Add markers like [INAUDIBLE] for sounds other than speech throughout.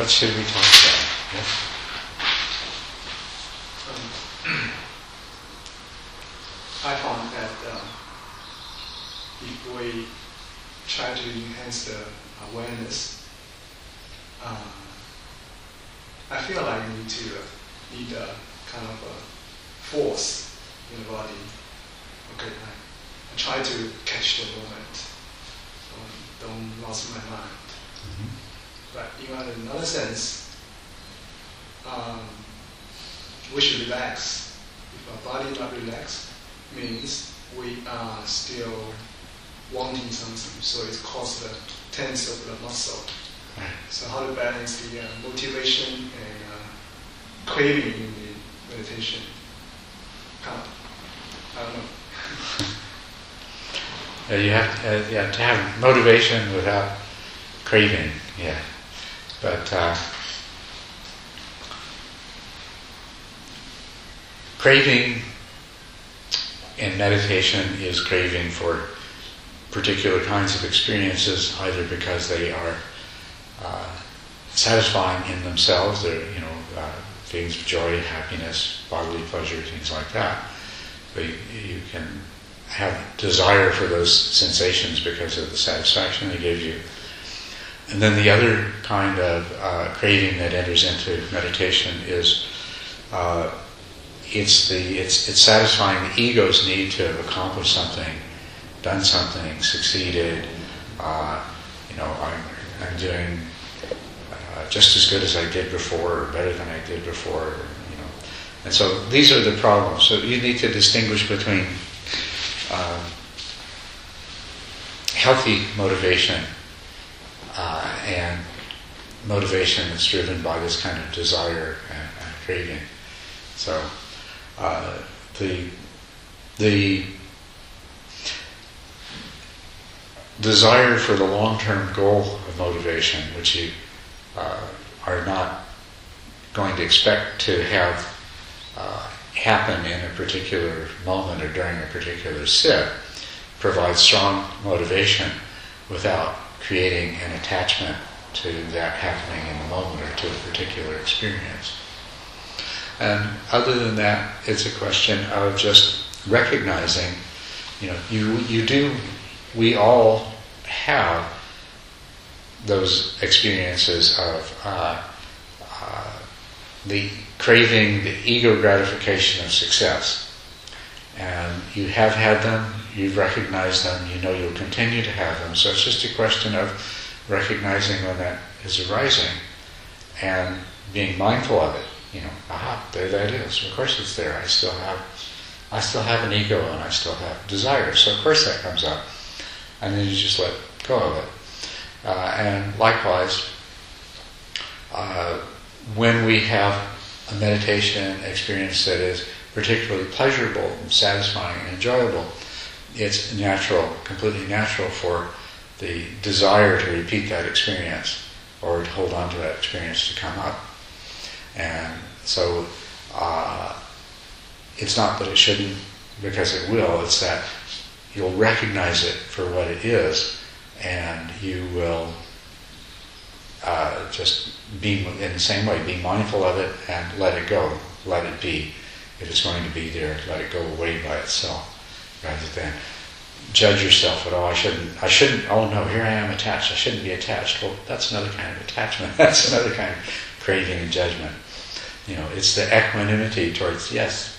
What should we talk about? Yes? Um, [CLEARS THROAT] I found that um, if we try to enhance the awareness, uh, I feel like we need to uh, need a kind of a force in the body. Okay, I, I try to catch the moment, so don't lose my mind. But in another sense, um, we should relax. If our body not relaxed, means we are still wanting something, so it causes the tense of the muscle. So how to balance the uh, motivation and uh, craving in the meditation? Of, I don't know. [LAUGHS] Uh, you have uh, you have to have motivation without craving. Yeah, but uh, craving in meditation is craving for particular kinds of experiences, either because they are uh, satisfying in themselves, they're you know uh, feelings of joy, happiness, bodily pleasure, things like that. But you, you can have desire for those sensations because of the satisfaction they give you. And then the other kind of uh, craving that enters into meditation is uh, it's the it's it's satisfying the ego's need to have accomplished something, done something, succeeded. Uh, you know, I'm I'm doing uh, just as good as I did before, or better than I did before. You know, and so these are the problems. So you need to distinguish between uh, healthy motivation uh, and motivation that's driven by this kind of desire and, and craving. So uh, the the desire for the long-term goal of motivation, which you uh, are not going to expect to have uh, happen in a particular moment or during a particular sit, provides strong motivation without creating an attachment to that happening in the moment or to a particular experience. And other than that, it's a question of just recognizing, you know, you, you do, we all have those experiences of uh, uh, the craving, the ego gratification of success. And you have had them, you've recognized them, you know you'll continue to have them. So it's just a question of recognizing when that is arising and being mindful of it. You know, aha, there that is. Of course it's there. I still have I still have an ego and I still have desire. So of course that comes up. And then you just let go of it. Uh, and likewise, uh, when we have a meditation experience that is particularly pleasurable and satisfying and enjoyable, it's natural, completely natural for the desire to repeat that experience or to hold on to that experience to come up. And so uh, it's not that it shouldn't, because it will, it's that you'll recognize it for what it is and you will uh, just be in the same way, be mindful of it and let it go, let it be. If it's going to be there, let it go away by itself, rather than judge yourself at all. I shouldn't. I shouldn't. Oh no, here I am attached. I shouldn't be attached. Well, that's another kind of attachment. [LAUGHS] That's another kind of craving and judgment. You know, it's the equanimity towards yes.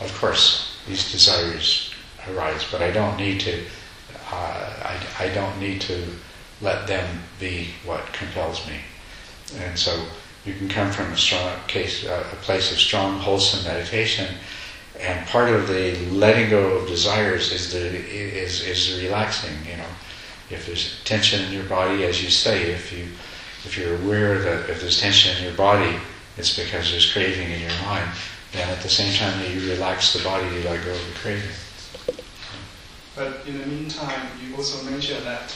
Of course, these desires arise, but I don't need to. Uh, I, I don't need to let them be what compels me. And so you can come from a strong case, uh, a place of strong, wholesome meditation, and part of the letting go of desires is the is is relaxing. You know, if there's tension in your body, as you say, if you if you're aware that if there's tension in your body, it's because there's craving in your mind. Then at the same time that you relax the body, you let go of the craving. But in the meantime, you also mentioned that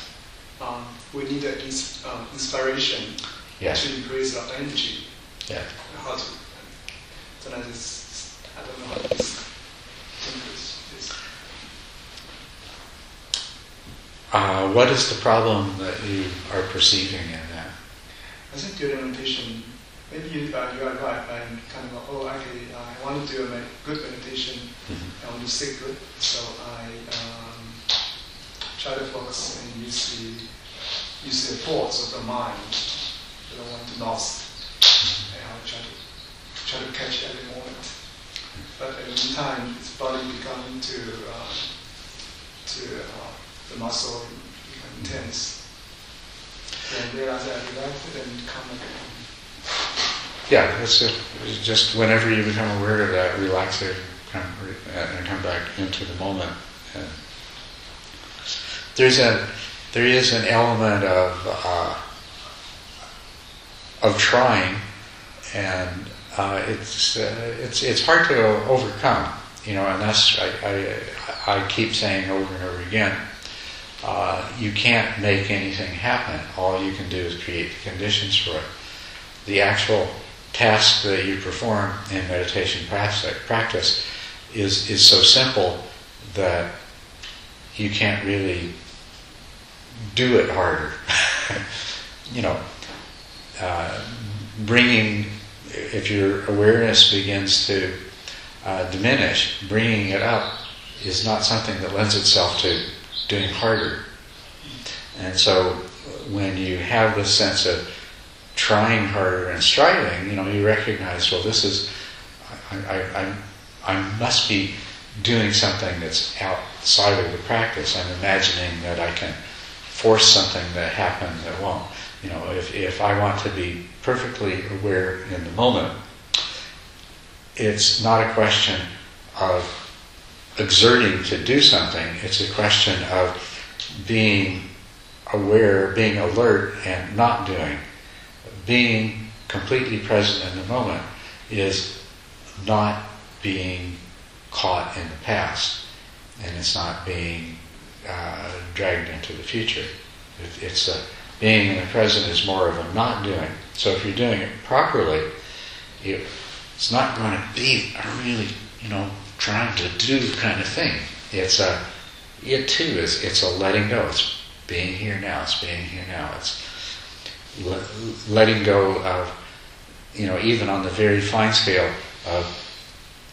um, we need an ins- um, inspiration Yes. to increase our energy. Yeah. How to? So that is, I don't know how to increase this. Uh, what is the problem that you are perceiving in that? I think during meditation, maybe you, uh, you are right. I'm kind of oh, actually, I want to do a med- good meditation. Mhm. I want to stay good, so I um, try to focus and use the use the force of the mind. That I don't want to lost, and I try to try to catch every moment. But the meantime, its body becoming to uh, to uh, the muscle become tense. Then realize I relax it and come again. Yeah, it's just, whenever you become aware of that, relax it, come, and come back into the moment. And there's a there is an element of uh, of trying, and uh, it's uh, it's it's hard to overcome, you know. And that's I, I, I keep saying over and over again. Uh, you can't make anything happen. All you can do is create the conditions for it. The actual task that you perform in meditation practice is is so simple that you can't really do it harder. [LAUGHS] you know, uh, bringing if your awareness begins to uh, diminish, bringing it up is not something that lends itself to doing harder. And so, when you have this sense of trying harder and striving, you know, you recognize, well, this is, I, I, I, I must be doing something that's outside of the practice. I'm imagining that I can force something that happens that won't. You know, if, if I want to be perfectly aware in the moment, it's not a question of exerting to do something, it's a question of being aware, being alert, and not doing. Being completely present in the moment is not being caught in the past, and it's not being uh, dragged into the future. It, it's a, being in the present is more of a not doing. So if you're doing it properly, it, it's not going to be a really, you know, trying to do kind of thing. It's a, it too is, it's a letting go. It's being here now. It's being here now. It's le- letting go of, you know, even on the very fine scale of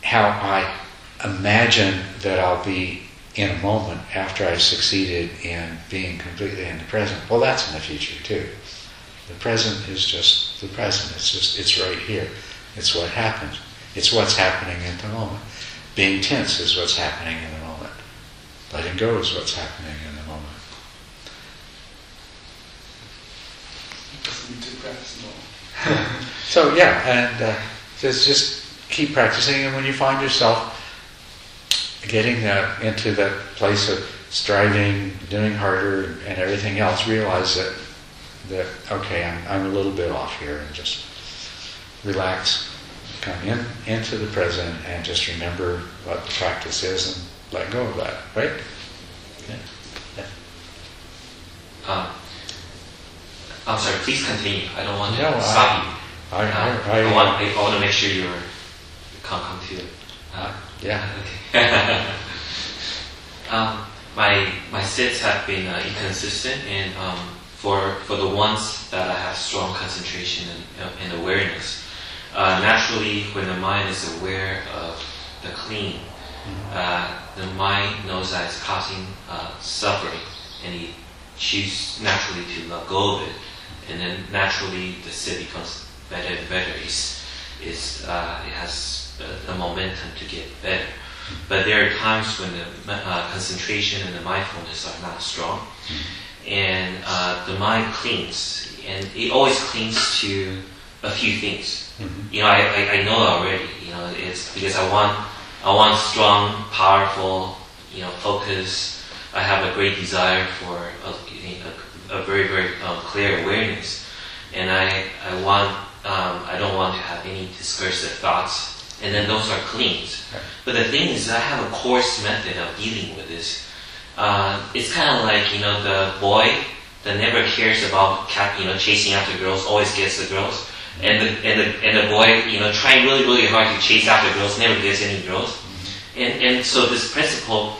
how I imagine that I'll be in a moment after I've succeeded in being completely in the present. Well, that's in the future too. The present is just the present. It's just, it's right here. It's what happens. It's what's happening at the moment. Being tense is what's happening in the moment. Letting go is what's happening in the moment. [LAUGHS] So yeah, and uh, just just keep practicing, and when you find yourself getting that into that place of striving, doing harder, and everything else, realize that that okay, I'm I'm a little bit off here, and just relax, come in into the present, and just remember what the practice is, and let go of that. Right? Yeah. Yeah. Um, I'm sorry, please continue. I don't want to No, I- stop you. I, Uh, I, I, want, I want to make sure you're come come to. Uh, yeah. okay. [LAUGHS] um, my my sits have been uh, inconsistent, and um, for for the ones that I have strong concentration and, and awareness, uh, naturally when the mind is aware of the clean, uh, the mind knows that it's causing uh, suffering, and it chooses naturally to let go of it, and then naturally the sit becomes better and better. It's, it's, uh, it has the, the momentum to get better. But there are times when the uh, concentration and the mindfulness are not strong, and uh, the mind clings, and it always clings to a few things. Mhm. You know, I, I, I know already. You know, it's because I want I want strong, powerful, you know, focus. I have a great desire for a, a, a very very um, clear awareness, and I I want um, I don't want to have any discursive thoughts. And then those are cleans. But the thing is, I have a coarse method of dealing with this. Uh, it's kind of like you know the boy that never cares about cat, you know chasing after girls, always gets the girls, and the and the and the boy you know trying really really hard to chase after girls, never gets any girls. And and so this principle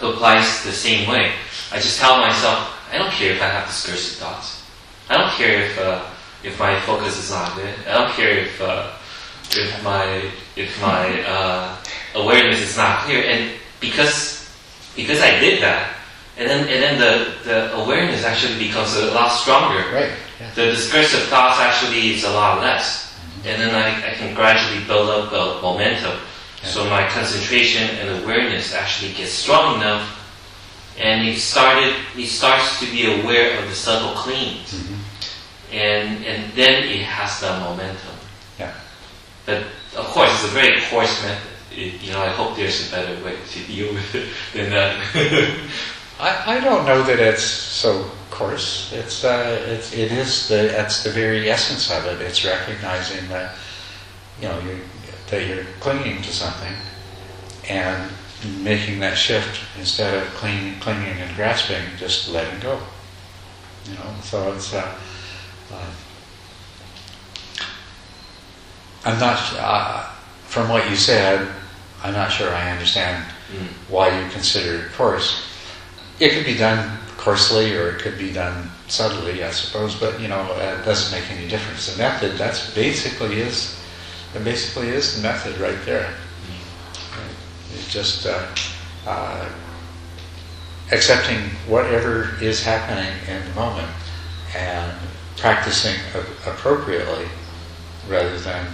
applies the same way. I just tell myself, I don't care if I have discursive thoughts. I don't care if uh, if my focus is not there. I don't care if uh, if my if my uh, awareness is not clear, and because because I did that, and then and then the, the awareness actually becomes a lot stronger. Right. Yeah. The discursive thoughts actually is a lot less, and then I, I can gradually build up a momentum. So my concentration and awareness actually gets strong enough, and it started he starts to be aware of the subtle cleans, Mhm. and and then it has the momentum. Yeah. But of course, it's a very coarse method. It, you know, I hope there's a better way to deal with it than that. [LAUGHS] I, I don't know that it's so coarse. It's uh, it's it is the that's the very essence of it. It's recognizing that you know you that you're clinging to something and making that shift instead of clinging, clinging and grasping, just letting go. You know, so it's. Uh, uh, I'm not. Uh, from what you said, I'm not sure I understand Mm. why you consider it coarse. It could be done coarsely or it could be done subtly, I suppose, but you know, it doesn't make any difference. The method, that's basically is, that basically is the method right there. It's just uh, uh, accepting whatever is happening in the moment and practicing a- appropriately rather than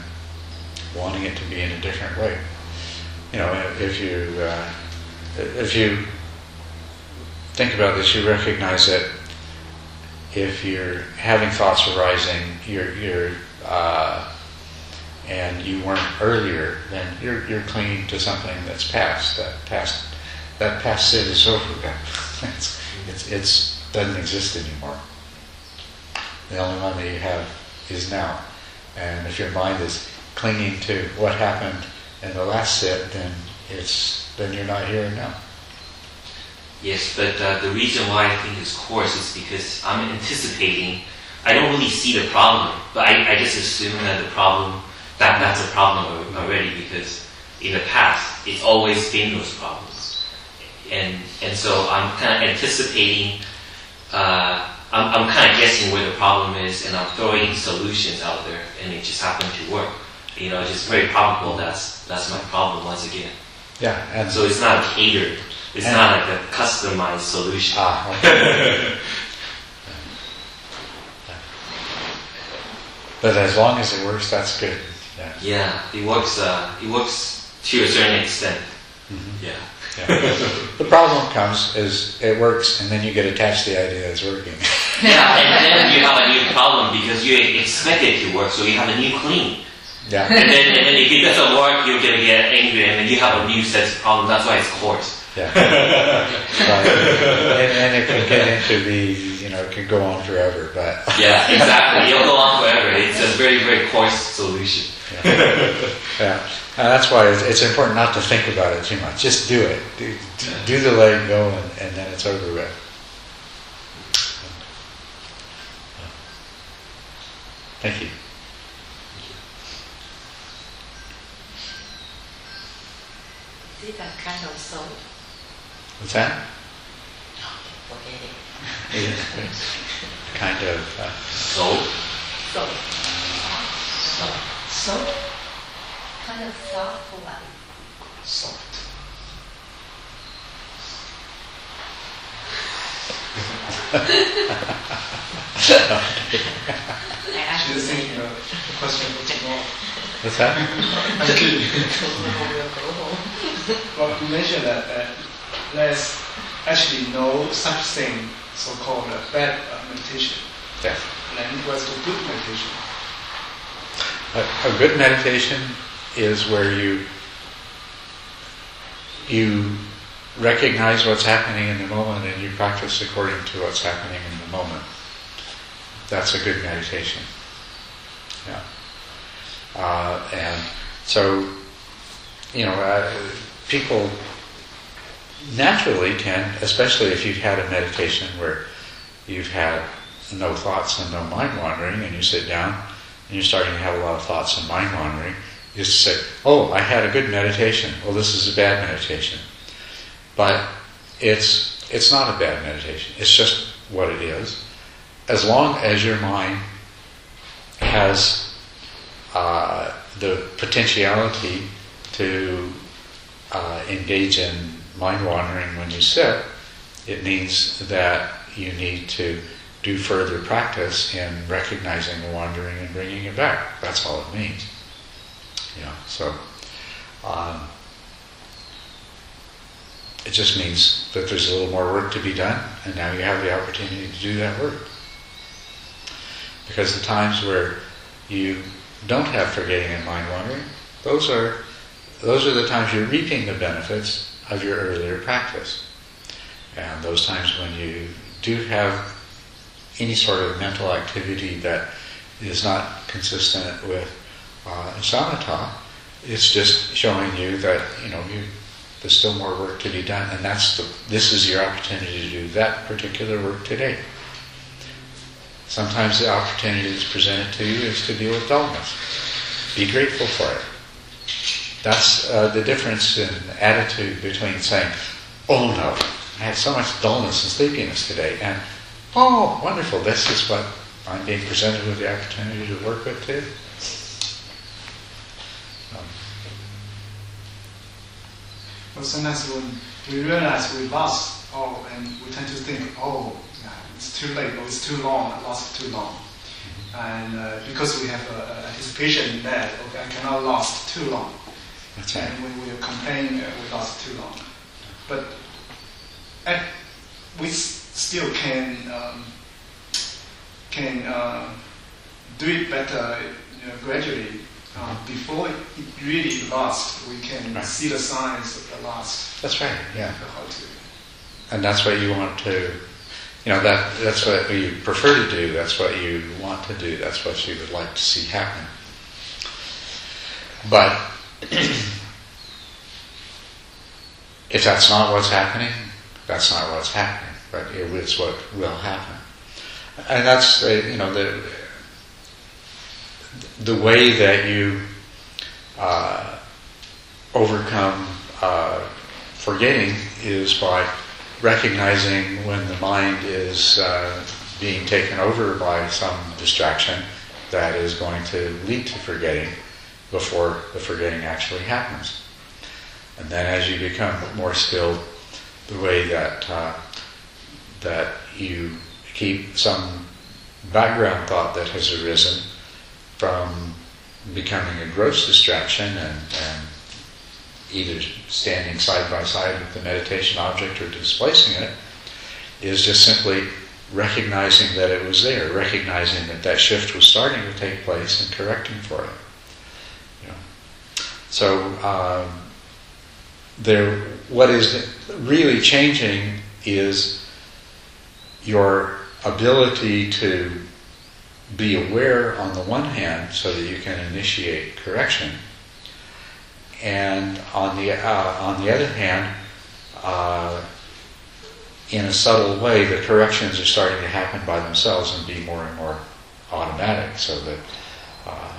wanting it to be in a different way. You know, if you uh, if you think about this, you recognize that if you're having thoughts arising, you're, you're uh, and you weren't earlier, then you're, you're clinging to something that's past. That past that past sin is over. [LAUGHS] it's, it's, it's doesn't exist anymore. The only one that you have is now. And if your mind is clinging to what happened in the last sit, then it's then you're not here now. Yes, but uh, the reason why I think it's coarse is because I'm anticipating. I don't really see the problem, but I, I just assume that the problem that that's a problem already because in the past it's always been those problems, and and so I'm kind of anticipating. Uh, I'm, I'm kind of guessing where the problem is, and I'm throwing solutions out there, and it just happened to work. You know, it's just very probable that's that's my problem once again. Yeah, and So it's not catered. It's not like a customized solution. ah, [LAUGHS] okay. but as long as it works, that's good. Yeah. Yeah, it works. Uh, it works to a certain extent. Mhm. Yeah. Yeah. the problem comes is it works, and then you get attached to the idea it's working. [LAUGHS] Yeah, and then you have a new problem because you expect it to work, so you have a new clean. Yeah. [LAUGHS] And then, and then if it doesn't work, you're gonna get angry, and then you have a new set of problems. That's why it's coarse. Yeah. [LAUGHS] Right. And, and it can get into the, you know, it can go on forever, but. [LAUGHS] Yeah, exactly. It'll go on forever. It's a very, very coarse solution. Yeah. And that's why it's, it's important not to think about it too much. Just do it. Do, do the letting go, and, and then it's over with. Thank you. Is it a kind of soul? What's that? Forget it. Yeah. kind of. Uh, So, Soul. so Soul? Kind of soft one. Soft. [LAUGHS] [LAUGHS] I actually She's thinking of a question for tomorrow. What's that? I'm kidding. tomorrow we'll. You mentioned that, that there's actually no such thing so-called a bad uh, meditation. Yeah. And it was a good meditation. A, a good meditation is where you you recognize what's happening in the moment and you practice according to what's happening in the moment. That's a good meditation. Yeah. Uh, and so, you know, uh, people naturally tend, especially if you've had a meditation where you've had no thoughts and no mind wandering, and you sit down and you're starting to have a lot of thoughts and mind wandering, you just say, "Oh, I had a good meditation." Well, this is a bad meditation, but it's it's not a bad meditation. It's just what it is. As long as your mind has uh, the potentiality to uh, engage in mind wandering when you sit, it means that you need to do further practice in recognizing the wandering and bringing it back. That's all it means. Know, so um, it just means that there's a little more work to be done, and now you have the opportunity to do that work. Because the times where you don't have forgetting and mind wandering, those are those are the times you're reaping the benefits of your earlier practice. And those times when you do have any sort of mental activity that is not consistent with uh, samatha, it's just showing you that you know you, there's still more work to be done, and that's the, this is your opportunity to do that particular work today. Sometimes the opportunity that's presented to you is to deal with dullness. Be grateful for it. That's uh, the difference in attitude between saying, "Oh no, I had so much dullness and sleepiness today," and "Oh, wonderful, this is what I'm being presented with the opportunity to work with too." Um, But sometimes when we realize we lost, oh, and we tend to think, oh, it's too late, or it's too long, I lost too long. And uh, because we have a, a anticipation in that, okay, I cannot last too long. that's right. And when we complain, uh, we lost too long. But at, we s- still can um, can uh, do it better you know, gradually. Uh, before it really lasts, we can Right. see the signs of the lost. That's right. Yeah. And that's what you want to you know that that's what you prefer to do that's what you want to do that's what you would like to see happen. But [CLEARS THROAT] if that's not what's happening that's not what's happening but it is what will happen. And that's uh, you know the the way that you uh, overcome uh, forgetting is by recognizing when the mind is uh, being taken over by some distraction that is going to lead to forgetting before the forgetting actually happens. And then as you become more skilled, the way that uh, that you keep some background thought that has arisen from becoming a gross distraction and, and either standing side by side with the meditation object or displacing it, is just simply recognizing that it was there, recognizing that that shift was starting to take place and correcting for it. You know. So um, there, what is really changing is your ability to be aware on the one hand so that you can initiate correction and on the uh, on the other hand, uh, in a subtle way, the corrections are starting to happen by themselves and be more and more automatic, so that uh,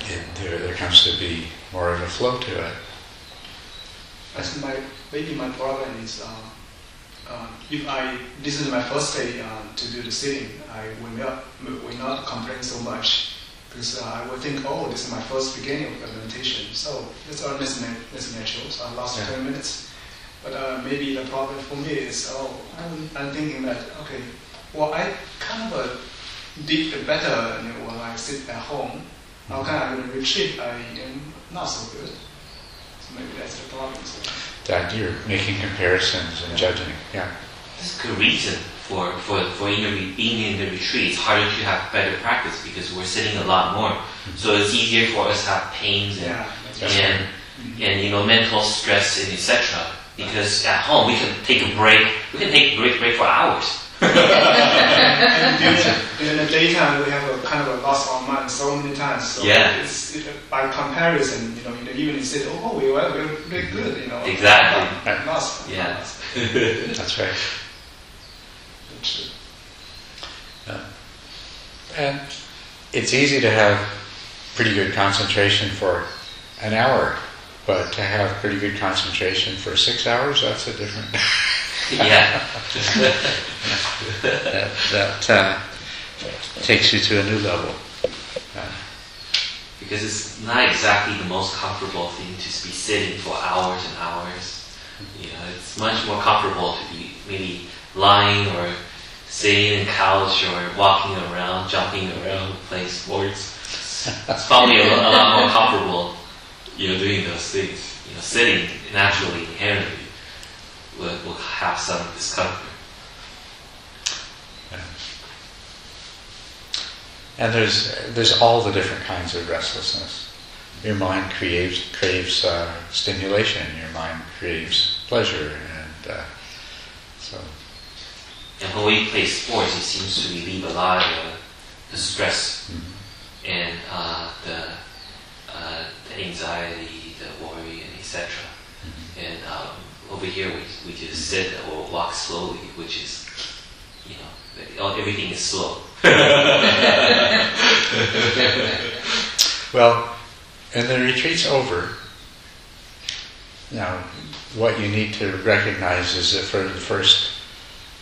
it, there, there comes to be more of a flow to it. My maybe my problem is uh, uh, if I this is my first day uh, to do the sitting, I will not will not complain so much because uh, I would think, oh, this is my first beginning of the meditation, so that's all that's, na- that's natural. So I lost Yeah. 20 minutes, but uh, maybe the problem for me is, oh, I'm, I'm thinking that okay, well I kind of uh, did better you know, when I sit at home. How can I in a retreat I am not so good? So maybe that's the problem. So. That you're making comparisons and judging. Yeah. This is a good reason for, for, for in the re- being in the retreat. It's harder to have better practice because we're sitting a lot more. Mm-hmm. So it's easier for us to have pains and, Yeah, that's and, mm-hmm. and you know mental stress and etc. Because at home we can take a break. We can take a break break for hours. [LAUGHS] and during, in the daytime, we have a kind of a loss of mind so many times. So Yeah. it's, it, by comparison, you know, in the evening, you say, oh, we were we're good, you know. Exactly. Not lost. not Yeah. lost. [LAUGHS] That's right. True. And it's easy to have pretty good concentration for an hour, but to have pretty good concentration for six hours, that's a different. [LAUGHS] yeah. that that uh, takes you to a new level. Uh, because it's not exactly the most comfortable thing to be sitting for hours and hours. You know, it's much more comfortable to be maybe lying or sitting in a couch or walking around, jumping around, playing sports. It's probably a, a lot more comfortable, you know, doing those things. You know, sitting naturally, inherently, will, will have some discomfort. And there's there's all the different kinds of restlessness. Your mind craves craves uh, stimulation. Your mind craves pleasure, and uh. And when we play sports, it seems to relieve a lot of the stress mm-hmm. and uh, the, uh, the anxiety, the worry, and etc. Mm-hmm. And um, over here, we, we just sit or walk slowly, which is, you know, everything is slow. [LAUGHS] well, and the retreat's over. Now, what you need to recognize is that for the first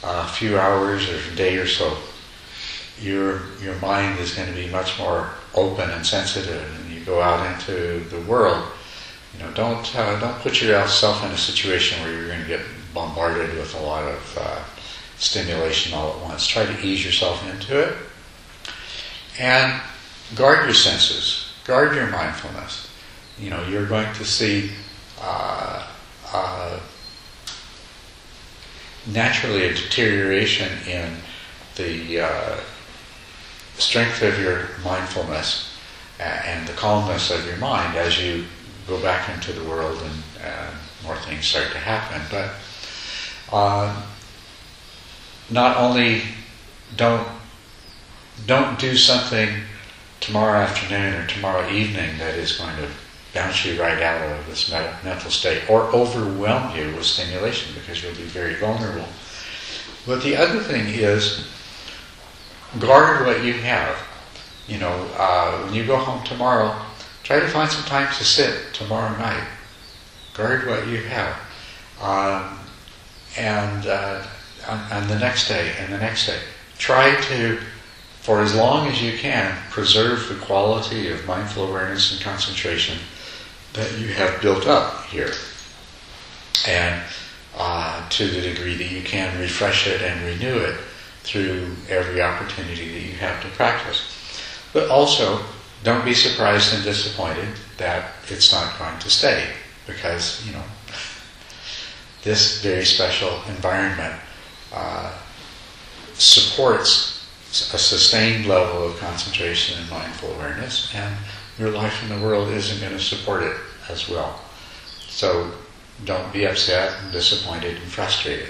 uh, few hours or a day or so, your your mind is going to be much more open and sensitive, and you go out into the world. You know, don't uh, don't put yourself in a situation where you're going to get bombarded with a lot of uh, stimulation all at once. Try to ease yourself into it. And guard your senses, guard your mindfulness. You know, you're going to see uh, uh, naturally a deterioration in the uh, strength of your mindfulness and the calmness of your mind as you go back into the world and more things start to happen. But uh, not only don't don't do something tomorrow afternoon or tomorrow evening that is going to bounce you right out of this mental state or overwhelm you with stimulation because you'll be very vulnerable. But the other thing is guard what you have. You know, uh, when you go home tomorrow, try to find some time to sit tomorrow night. Guard what you have. Um, and uh, and the next day and the next day. Try to, for as long as you can, preserve the quality of mindful awareness and concentration that you have built up here. And uh, to the degree that you can, refresh it and renew it through every opportunity that you have to practice. But also, don't be surprised and disappointed that it's not going to stay, because, you know, this very special environment uh, supports a sustained level of concentration and mindful awareness, and your life in the world isn't going to support it as well. So don't be upset and disappointed and frustrated,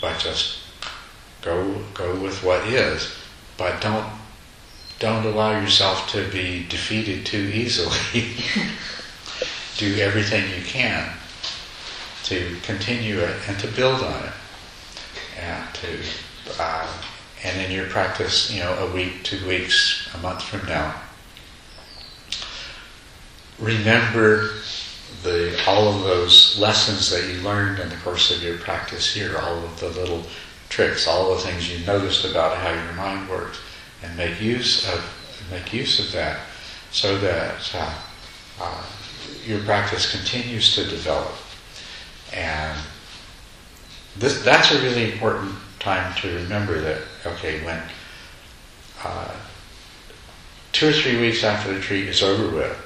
but just go go with what is. But don't don't allow yourself to be defeated too easily. [LAUGHS] Do everything you can to continue it and to build on it and to uh, and in your practice, you know, a week, two weeks, a month from now, remember the all of those lessons that you learned in the course of your practice here, all of the little tricks, all the things you noticed about how your mind works, and make use of make use of that, so that uh, uh, your practice continues to develop. And this, that's a really important time to remember that, okay, when uh, two or three weeks after the retreat is over with,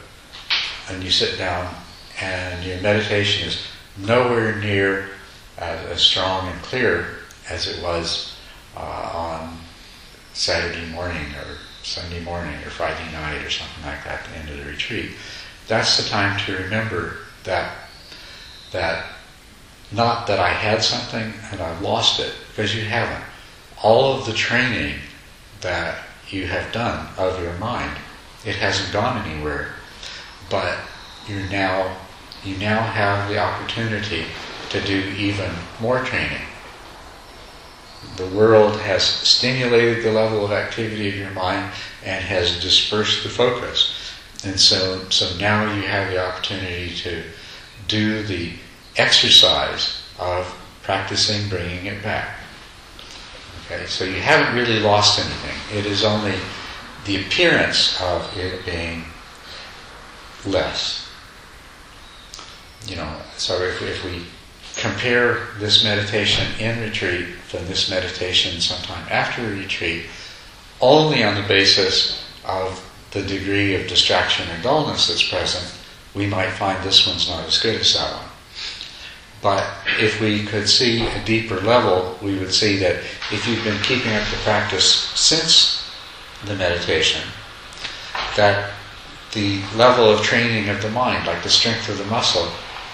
and you sit down and your meditation is nowhere near as, as strong and clear as it was uh, on Saturday morning or Sunday morning or Friday night or something like that at the end of the retreat. That's the time to remember that that not that I had something and I lost it, because you haven't. All of the training that you have done of your mind, it hasn't gone anywhere. But you now you now have the opportunity to do even more training. The world has stimulated the level of activity of your mind and has dispersed the focus. And so, so now you have the opportunity to do the exercise of practicing bringing it back. Okay, so you haven't really lost anything. It is only the appearance of it being less. You know, so if, if we compare this meditation in retreat from this meditation sometime after retreat, only on the basis of the degree of distraction or dullness that's present, we might find this one's not as good as that one. But if we could see a deeper level, we would see that if you've been keeping up the practice since the meditation, that the level of training of the mind, like the strength of the muscle,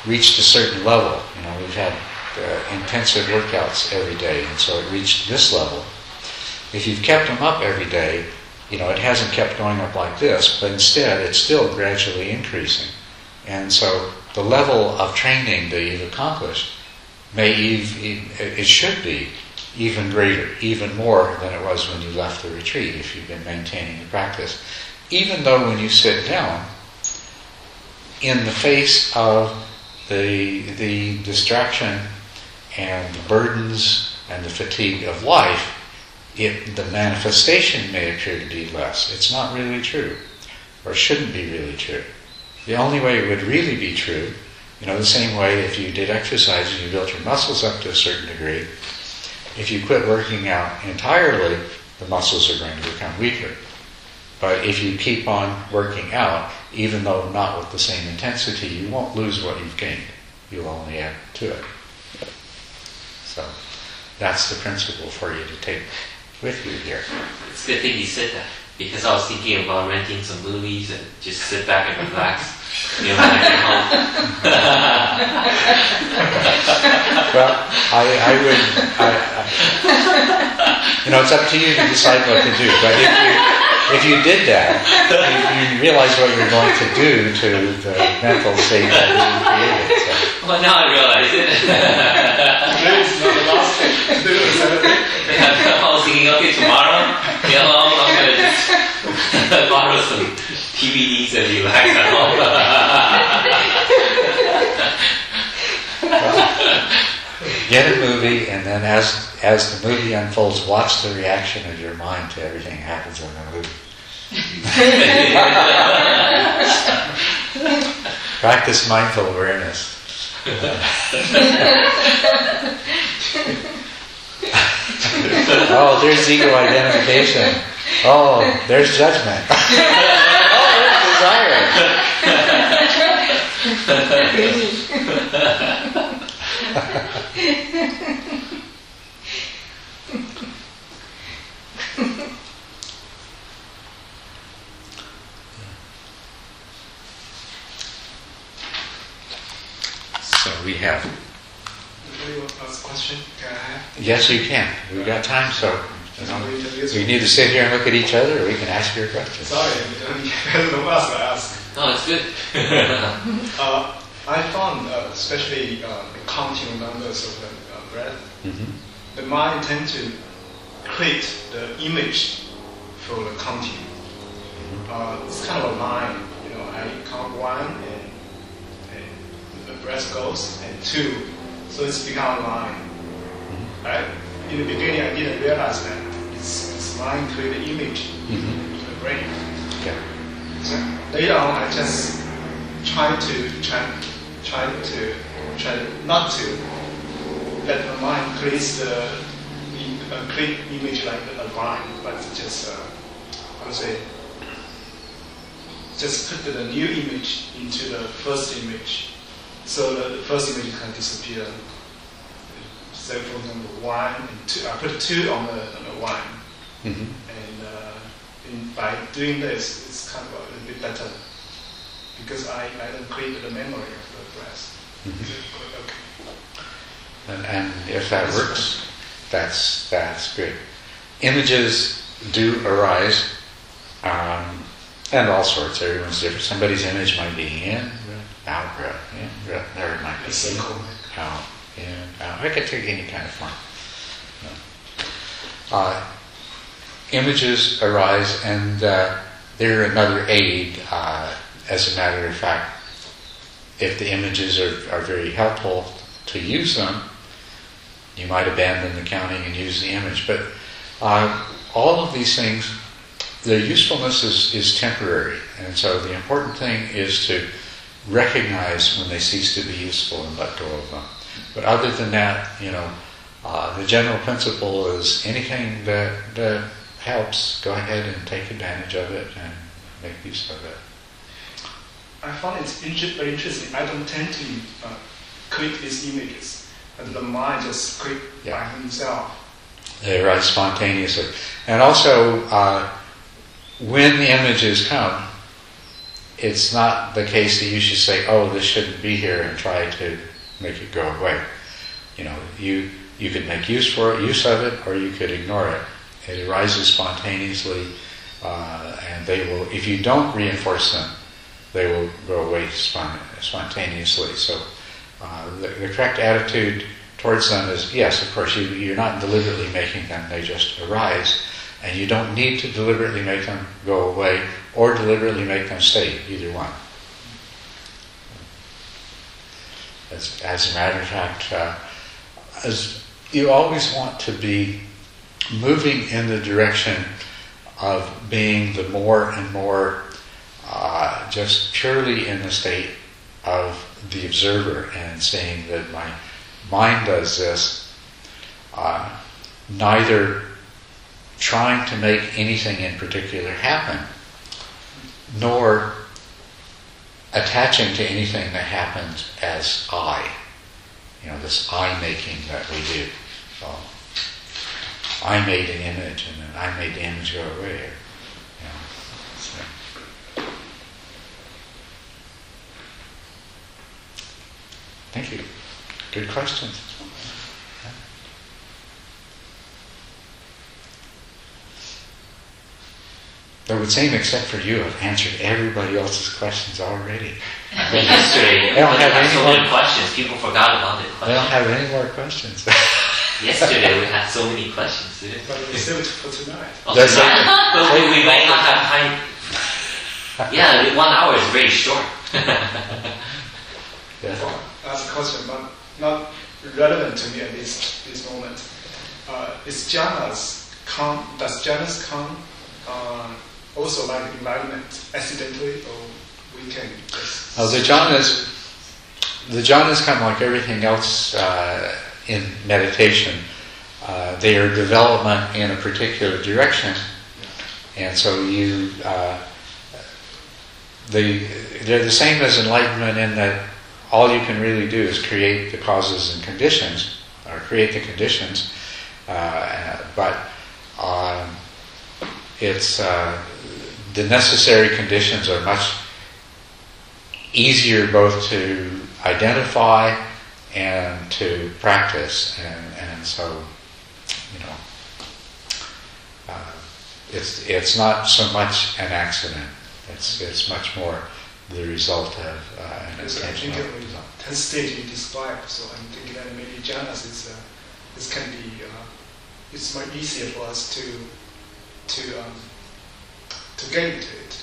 reached a certain level. You know, we've had uh, intensive workouts every day, and so it reached this level. If you've kept them up every day, you know, it hasn't kept going up like this, but instead it's still gradually increasing. And so the level of training that you've accomplished may even, it should be even greater, even more than it was when you left the retreat if you've been maintaining the practice. Even though when you sit down, in the face of the, the distraction and the burdens and the fatigue of life, it, the manifestation may appear to be less. It's not really true, or shouldn't be really true. The only way it would really be true, you know, the same way if you did exercise and you built your muscles up to a certain degree, if you quit working out entirely, the muscles are going to become weaker. But if you keep on working out, even though not with the same intensity, you won't lose what you've gained. You'll only add to it. So that's the principle for you to take with you here. It's a good thing you said that because I was thinking about renting some movies and just sit back and relax. You know, when I. Well, I, I would, I, I, you know, it's up to you to decide what to do. But if you, if you did that, you, you realize what you're going to do to the mental state that you created. So. Well, now I realize it. Today is not the last day. Today is Saturday. I was thinking, okay, tomorrow, you know, I'm gonna just [LAUGHS] borrow some DVDs and relax at home. Get a movie, and then as as the movie unfolds, watch the reaction of your mind to everything that happens in the movie. [LAUGHS] Practice mindful awareness. [LAUGHS] oh, there's ego identification. Oh, there's judgment. [LAUGHS] desire. So we have. Anybody want to ask a question? Can I have? Yes, you can. We've got time, so you know, Somebody tell we need to sit here and look at each other, or we can ask your questions. Sorry, I don't know what else to ask. no, it's good. [LAUGHS] Uh, I found, uh, especially uh, counting numbers of the uh, breath, Mhm. the mind tend to create the image for the counting. Uh, it's kind of a line, you know, I count one and, and the breath goes, and two, so it's become a line. I, in the beginning, I didn't realize that mind create the image Mhm. in the brain. Okay. So later on, I just try to try, try to try not to let the mind create the the- a create image like a line, but just uh, how to say just put the new image into the first image, so the first image can disappear. So for example, one and two, I put two on the, on the one, Mhm. and uh, in, by doing this, it's kind of a little bit better because I, I don't create the memory of the breath. Okay. And, and if that works, that's that's good. Images do arise, um, and all sorts. Everyone's different. Somebody's image might be in, out, breath, in, breath. There it might be A circle. in, out, in, out. It could take any kind of form. Yeah. Uh, images arise, and uh, they're another aid. Uh, as a matter of fact, if the images are, are very helpful to use them, you might abandon the counting and use the image. But uh, all of these things, their usefulness is, is temporary. And so the important thing is to recognize when they cease to be useful and let go of them. But other than that, you know, uh, the general principle is anything that, that helps, go ahead and take advantage of it and make use of it. I find it very interesting. I don't tend to uh, click these images, but the mind just click Yeah. by himself. They arise spontaneously. And also, uh, when the images come, it's not the case that you should say, oh, this shouldn't be here and try to make it go away. You know, you, you could make use for it, use of it, or you could ignore it. It arises spontaneously, uh, and they will, if you don't reinforce them, they will go away spon- spontaneously. So uh, the, the correct attitude towards them is yes, of course, you, you're not deliberately making them, they just arise. And you don't need to deliberately make them go away or deliberately make them stay, either one. As, as a matter of fact, uh, as you always want to be moving in the direction of being the more and more uh, just purely in the state of the observer and saying that my mind does this, uh, neither trying to make anything in particular happen, nor attaching to anything that happens as I. You know, this I making that we do. I made an image and then I made the image go away. You know, so. Thank you. Good questions. It would seem, except for you, I've answered everybody else's questions already. [LAUGHS] They don't have any more- questions. People forgot about the I don't have any more questions. [LAUGHS] Yesterday we had so many questions, didn't we? But we save it for tonight. Oh, That's tonight? But [LAUGHS] we, we might not have time. Yeah, one hour is very short. [LAUGHS] Yeah. That's a question, but not relevant to me at this this moment. Uh, is jhanas come? Does jhanas come uh, also like environment accidentally, or we can just Oh, the jhanas, the jhanas come like everything else uh, in meditation. Uh, they are development in a particular direction, and so you, uh, they, they're the same as enlightenment in that all you can really do is create the causes and conditions, or create the conditions, uh, but um, it's uh, the necessary conditions are much easier both to identify and to practice, and, and so you know uh, it's it's not so much an accident. It's it's much more the result of uh, an Because I think intentional of the result. ten stage you described, so I'm thinking that maybe jhanas is uh, this can be uh, it's much easier for us to to um, to get into it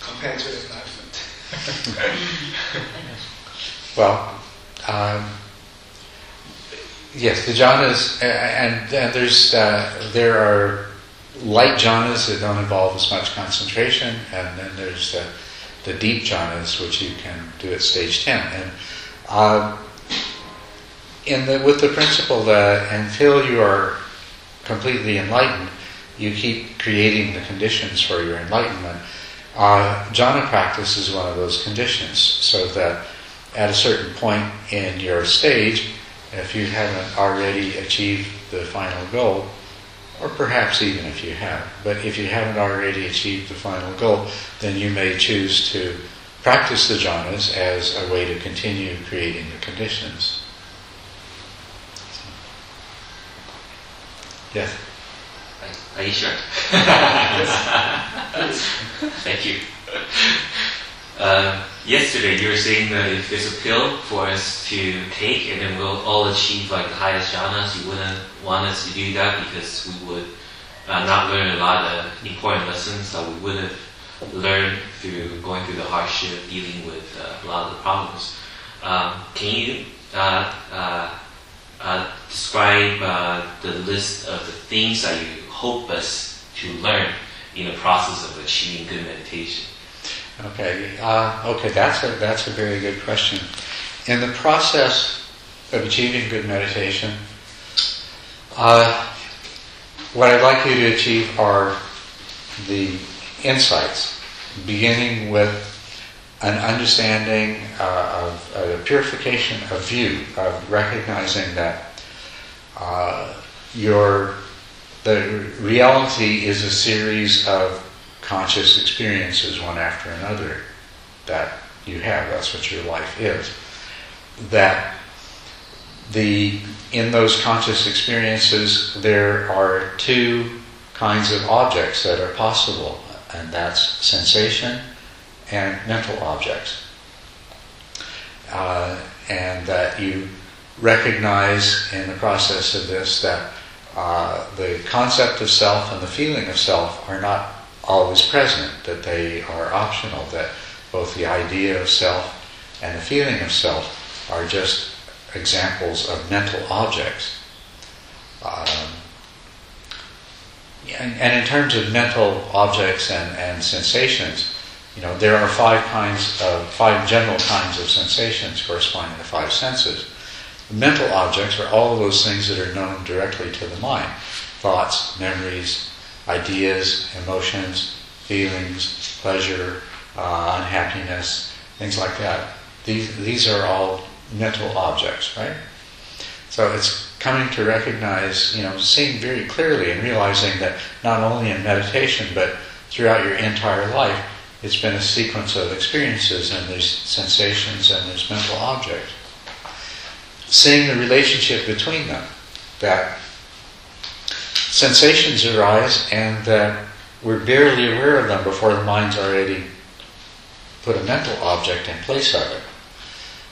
compared to enlightenment. [LAUGHS] Well, um, yes, the jhanas, and, and there's uh, there are light jhanas that don't involve as much concentration, and then there's the, the deep jhanas which you can do at stage ten. And uh, in the, with the principle that until you are completely enlightened, you keep creating the conditions for your enlightenment. Uh, jhana practice is one of those conditions, so that at a certain point in your stage, if you haven't already achieved the final goal, or perhaps even if you have, but if you haven't already achieved the final goal, then you may choose to practice the jhanas as a way to continue creating the conditions. Yes. Are you sure? [LAUGHS] Thank you. Uh, yesterday you were saying that if there's a pill for us to take and then we'll all achieve like the highest jhanas, you wouldn't want us to do that because we would uh, not learn a lot of important lessons that we would have learned through going through the hardship, dealing with uh, a lot of the problems. Um, can you uh, uh, uh, describe uh, the list of the things that you hope us to learn in the process of achieving good meditation? Okay, uh, okay, that's a that's a very good question. In the process of achieving good meditation, uh, what I'd like you to achieve are the insights, beginning with an understanding uh, of a purification of view, of recognizing that uh, your the reality is a series of conscious experiences, one after another, that you have. That's what your life is. That the in those conscious experiences there are two kinds of objects that are possible, and that's sensation and mental objects. Uh, and that you recognize in the process of this that uh, the concept of self and the feeling of self are not always present, that they are optional, that both the idea of self and the feeling of self are just examples of mental objects. Um, and, and, in terms of mental objects and, and sensations, you know, there are five kinds of, five general kinds of sensations corresponding to five senses. Mental objects are all those things that are known directly to the mind. Thoughts, memories, ideas, emotions, feelings, pleasure, uh, unhappiness, things like that. These, these are all mental objects, right? So it's coming to recognize, you know, seeing very clearly and realizing that not only in meditation, but throughout your entire life, it's been a sequence of experiences and there's sensations and there's mental objects. Seeing the relationship between them, that sensations arise and that we're barely aware of them before the mind's already put a mental object in place of it.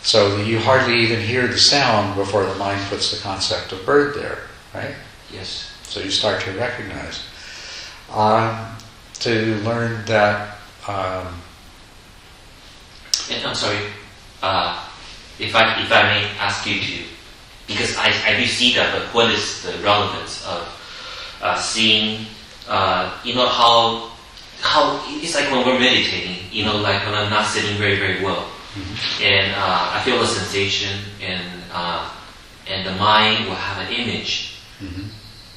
So you hardly even hear the sound before the mind puts the concept of bird there, right? Yes. So you start to recognize. Um, to learn that. Um, and I'm sorry, uh, if I if I may ask you to, because I, I do see that, but what is the relevance of uh, seeing? Uh, you know how how it's like when we're meditating. You know, like when I'm not sitting very very well Mm-hmm. And uh, I feel a sensation, and uh, and the mind will have an image, mm-hmm.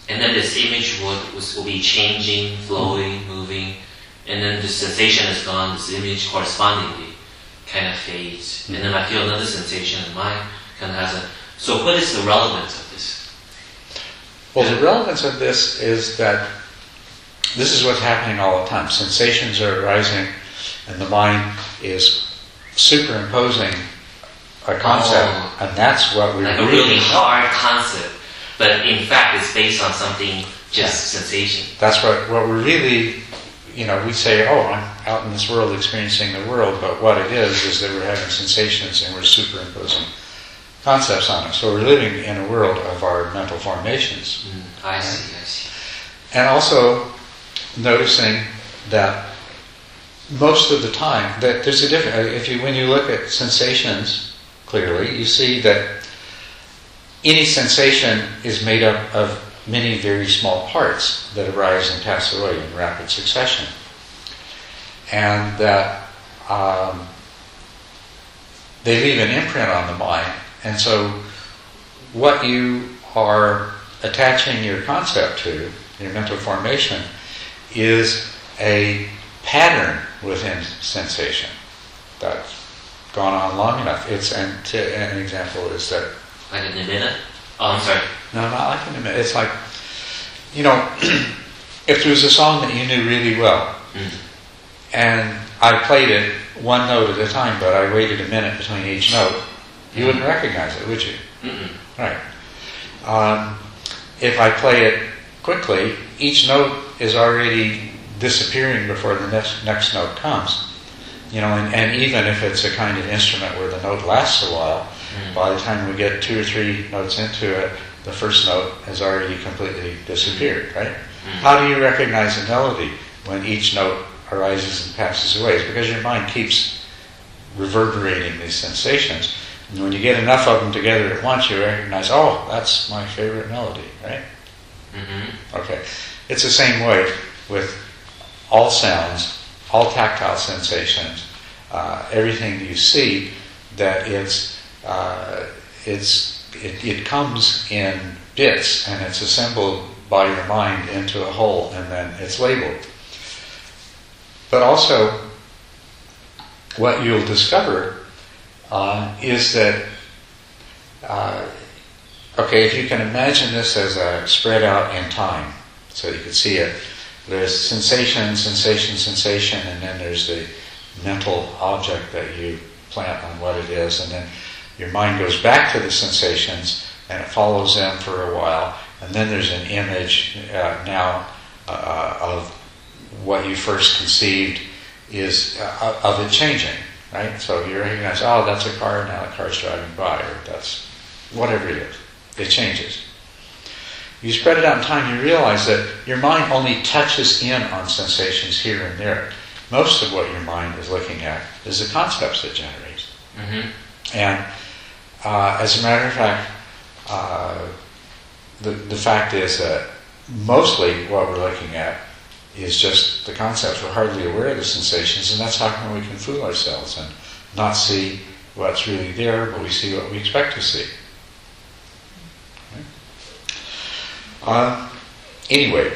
and then this image will, will be changing, flowing, mm-hmm. moving, and then the sensation is gone. This image correspondingly kind of fades, and then I feel another sensation, and mind kind of has a. So, what is the relevance of this? Well, the relevance of this is that this is what's happening all the time. Sensations are arising, and the mind is superimposing a concept, oh, and that's what we like really, a really hard concept, but in fact it's based on something just yeah. sensation. That's what what we're really, you know, we say, oh, I'm out in this world experiencing the world, but what it is is that we're having sensations and we're superimposing concepts on it. So we're living in a world of our mental formations. Mm, I right? see, I see. And also noticing that most of the time that there's a difference. If you when you look at sensations clearly, you see that any sensation is made up of many very small parts that arise and pass away in rapid succession, and that um, they leave an imprint on the mind. And so, what you are attaching your concept to, your mental formation, is a pattern within sensation that's gone on long enough. It's and to, an example is that like an minute. Oh, I'm sorry. No, not like an minute. It's like you know, [CLEARS THROAT] if there was a song that you knew really well, mm. and I played it one note at a time, but I waited a minute between each note, you wouldn't mm-hmm. recognize it, would you? Mm-mm. Right. Um, if I play it quickly, each note is already disappearing before the next, next note comes. You know, and, and even if it's a kind of instrument where the note lasts a while, mm. by the time we get two or three notes into it, the first note has already completely disappeared, right? Mm. How do you recognize a melody when each note arises and passes away? It's because your mind keeps reverberating these sensations. And when you get enough of them together at once, you recognize, oh, that's my favorite melody, right? Mm-hmm. Okay. It's the same way with all sounds, all tactile sensations, uh, everything you see, that it's, uh, it's, it, it comes in bits and it's assembled by your mind into a whole and then it's labeled. But also, what you'll discover uh, is that, uh, okay, if you can imagine this as a spread out in time, so you can see it, there's sensation, sensation, sensation, and then there's the mental object that you plant on what it is, and then your mind goes back to the sensations and it follows them for a while, and then there's an image uh, now uh, of what you first conceived is uh, of it changing, right? So you recognize, oh, that's a car, now the car's driving by, or that's whatever it is. It changes. You spread it out in time, you realize that your mind only touches in on sensations here and there. Most of what your mind is looking at is the concepts it generates. Mm-hmm. And uh, as a matter of fact, uh, the, the fact is that mostly what we're looking at is just the concepts. We're hardly aware of the sensations, and that's how come we can fool ourselves and not see what's really there, but we see what we expect to see. Uh, anyway,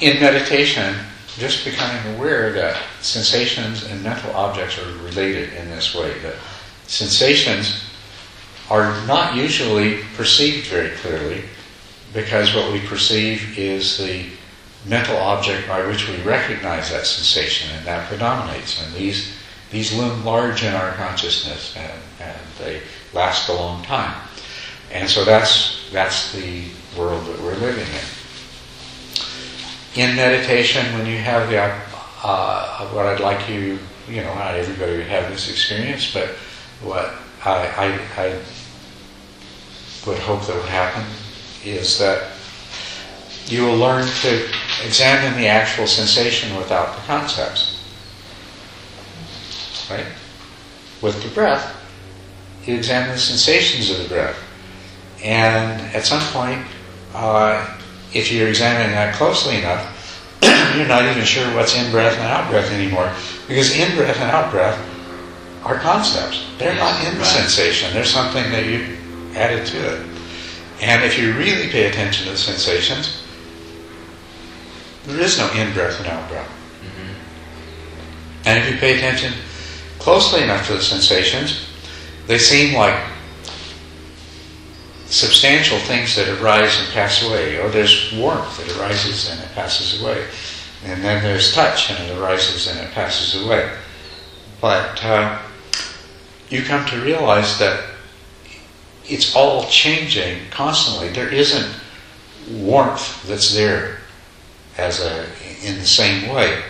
in meditation, just becoming aware that sensations and mental objects are related in this way, that sensations are not usually perceived very clearly because what we perceive is the mental object by which we recognize that sensation and that predominates. And these, these loom large in our consciousness and, and they last a long time. And so that's, that's the world that we're living in. In meditation, when you have the, uh, what I'd like you, you know, not everybody would have this experience, but what I, I, I would hope that would happen is that you will learn to examine the actual sensation without the concepts. Right? With the breath, you examine the sensations of the breath. And at some point, uh, if you're examining that closely enough, [CLEARS THROAT] you're not even sure what's in breath and out breath anymore. Because in breath and out breath are concepts. They're not in the Right. sensation. They're something that you added to it. And if you really pay attention to the sensations, there is no in breath and out breath. Mm-hmm. And if you pay attention closely enough to the sensations, they seem like substantial things that arise and pass away. Or there's warmth that arises and it passes away. And then there's touch and it arises and it passes away. But uh, you come to realize that it's all changing constantly. There isn't warmth that's there as a in the same way.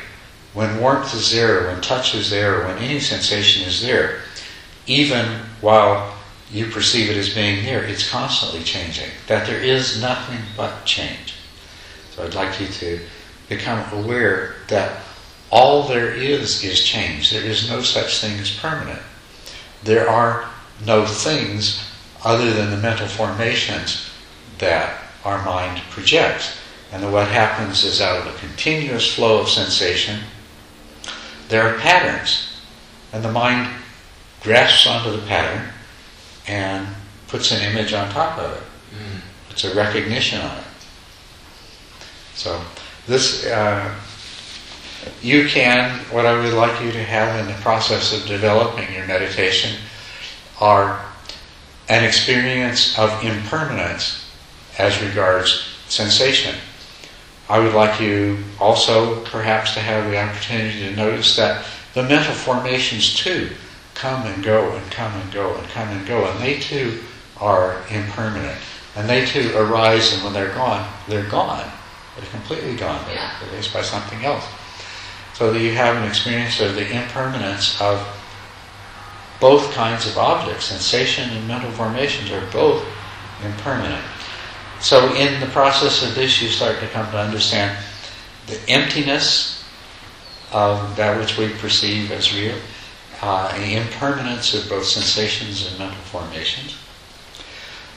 When warmth is there, when touch is there, when any sensation is there, even while you perceive it as being there, it's constantly changing. That there is nothing but change. So I'd like you to become aware that all there is is change. There is no such thing as permanent. There are no things other than the mental formations that our mind projects. And then what happens is out of a continuous flow of sensation, there are patterns. And the mind grasps onto the pattern and puts an image on top of it. Mm. Puts a recognition on it. So this, uh, you can, what I would like you to have in the process of developing your meditation are an experience of impermanence as regards sensation. I would like you also perhaps to have the opportunity to notice that the mental formations too come and go and come and go and come and go, and they too are impermanent. And they too arise, and when they're gone, they're gone. They're completely gone. They're replaced by something else. So that you have an experience of the impermanence of both kinds of objects. Sensation and mental formations are both impermanent. So in the process of this, you start to come to understand the emptiness of that which we perceive as real, uh, the impermanence of both sensations and mental formations.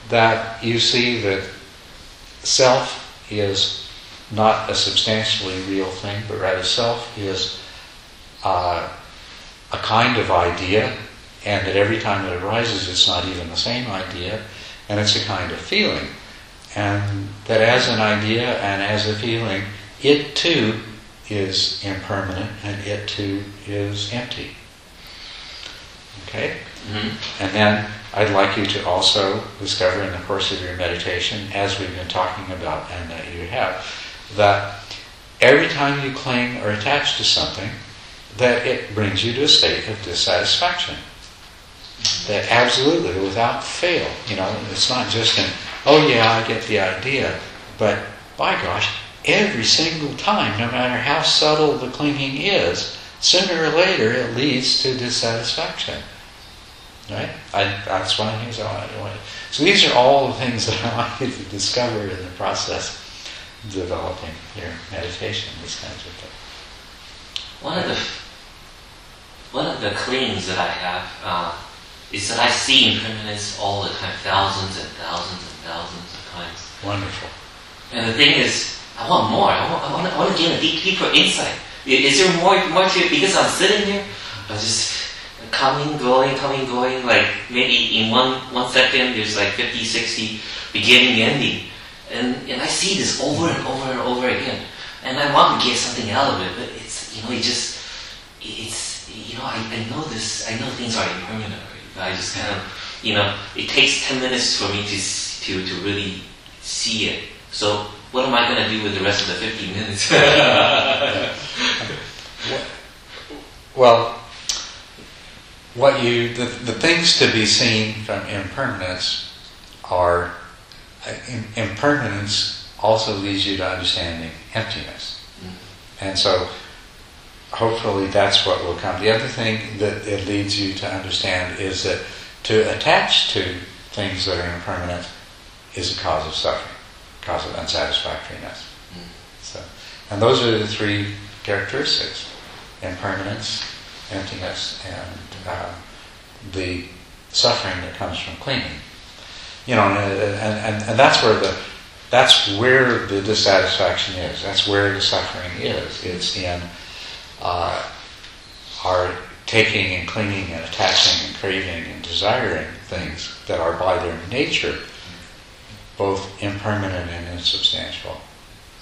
That you see that self is not a substantially real thing, but rather self is uh, a kind of idea, and that every time it arises, it's not even the same idea, and it's a kind of feeling. And that as an idea and as a feeling, it too is impermanent and it too is empty. Okay? Mm-hmm. And then I'd like you to also discover in the course of your meditation, as we've been talking about and that you have, that every time you cling or attach to something, that it brings you to a state of dissatisfaction. That absolutely, without fail, you know, it's not just an, oh yeah, I get the idea, but by gosh, every single time, no matter how subtle the clinging is, sooner or later it leads to dissatisfaction. Right? I, that's one of the things I want, want. So these are all the things that I [LAUGHS] want you to discover in the process of developing your meditation, these kinds of things. One of the one of the claims that I have uh, is that I see impermanence all the time, thousands and thousands and thousands of times. Wonderful. And the thing is, I want more. I want, I want, I want to gain a deep, deeper insight. Is there more, more to it? Because I'm sitting here, I'm just coming, going, coming, going. Like maybe in one one second, there's like 50, 60 beginning, ending, and and I see this over and over and over again. And I want to get something out of it, but it's you know, it just it's you know, I, I know this. I know things are impermanent. I just kind of you know, it takes ten minutes for me to to to really see it. So what am I going to do with the rest of the 15 minutes? [LAUGHS] Well, what you the, the things to be seen from impermanence are uh, impermanence also leads you to understanding emptiness, and so hopefully that's what will come. The other thing that it leads you to understand is that to attach to things that are impermanent is a cause of suffering, cause of unsatisfactoriness. So, and those are the three characteristics: impermanence, emptiness, and uh, the suffering that comes from clinging. You know, and, and, and that's where the that's where the dissatisfaction is. That's where the suffering is. It's in uh, our taking and clinging and attaching and craving and desiring things that are by their nature both impermanent and insubstantial.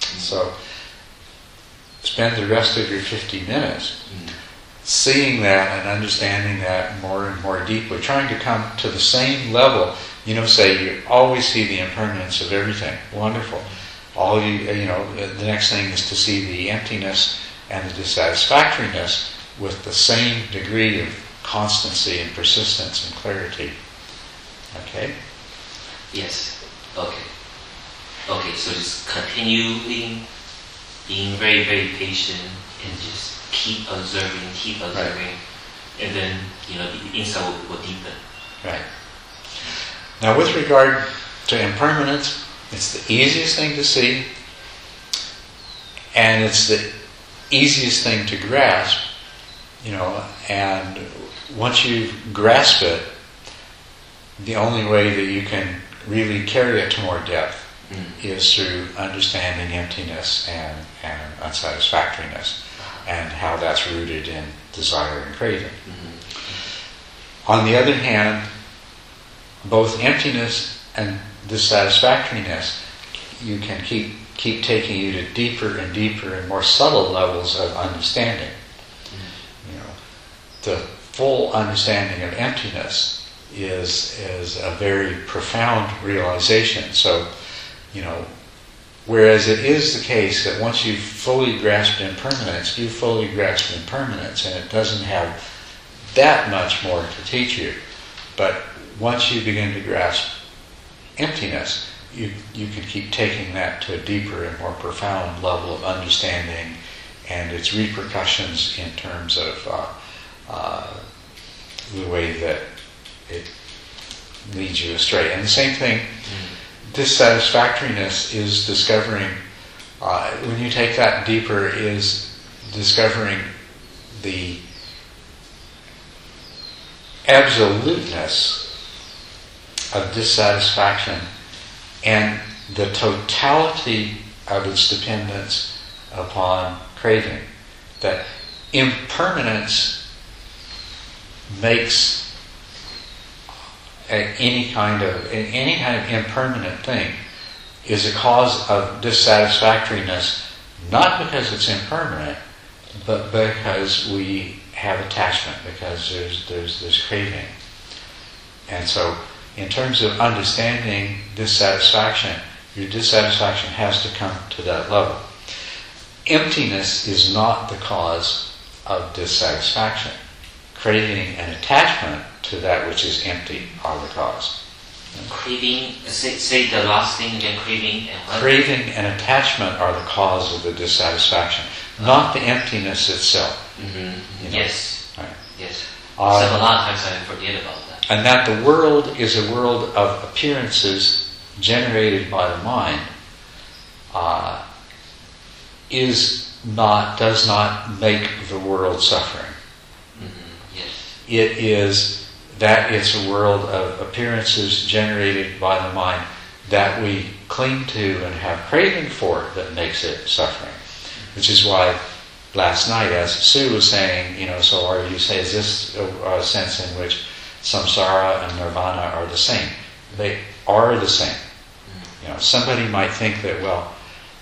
So spend the rest of your 50 minutes seeing that and understanding that more and more deeply, trying to come to the same level. You know, say you always see the impermanence of everything. Wonderful. All you, you know, the next thing is to see the emptiness and the dissatisfactoriness with the same degree of constancy and persistence and clarity. Okay? yes. Okay. Okay, so just continuing being very, very patient and just keep observing, keep observing, and then, you know, the insight will, will deepen. Right. Now, with regard to impermanence, it's the easiest thing to see, and it's the easiest thing to grasp, you know, and once you grasp it, the only way that you can really carry it to more depth Mm. is through understanding emptiness and, and unsatisfactoriness and how that's rooted in desire and craving. Mhm. On the other hand, both emptiness and dissatisfactoriness you can keep keep taking you to deeper and deeper and more subtle levels of understanding. Mm-hmm. You know, the full understanding of emptiness is is a very profound realization. So, you know, whereas it is the case that once you've fully grasped impermanence, you fully grasped impermanence, and it doesn't have that much more to teach you. But once you begin to grasp emptiness, you, you can keep taking that to a deeper and more profound level of understanding and its repercussions in terms of uh, uh, the way that it leads you astray. And the same thing, dissatisfactoriness is discovering, uh, when you take that deeper, is discovering the absoluteness of dissatisfaction and the totality of its dependence upon craving. That impermanence makes any kind of any kind of impermanent thing is a cause of dissatisfactoriness, not because it's impermanent, but because we have attachment, because there's there's this craving. And so in terms of understanding dissatisfaction, your dissatisfaction has to come to that level. Emptiness is not the cause of dissatisfaction. Craving and attachment to that which is empty are the cause. Craving, say, say the last thing again, craving and what? Craving and attachment are the cause of the dissatisfaction, not the emptiness itself. hmm You know. Yes, Right. yes. Uh, Except a lot of times I forget about. And that the world is a world of appearances generated by the mind uh, is not does not make the world suffering. hmm Yes. It is that it's a world of appearances generated by the mind that we cling to and have craving for that makes it suffering. Which is why last night, as Sue was saying, you know, so are you say is this a, a sense in which samsara and nirvana are the same? They are the same. You know, somebody might think that well,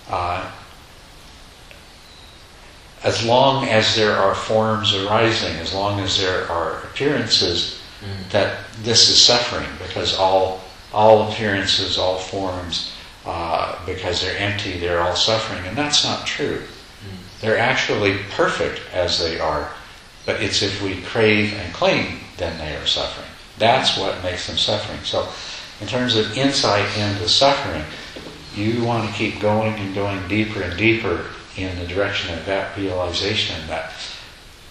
uh, as long as there are forms arising, as long as there are appearances, Mm. that this is suffering because all all appearances, all forms, uh, because they're empty, they're all suffering, and that's not true. Mm. They're actually perfect as they are, but it's if we crave and cling, then they are suffering. That's what makes them suffering. So, in terms of insight into suffering, you want to keep going and going deeper and deeper in the direction of that realization that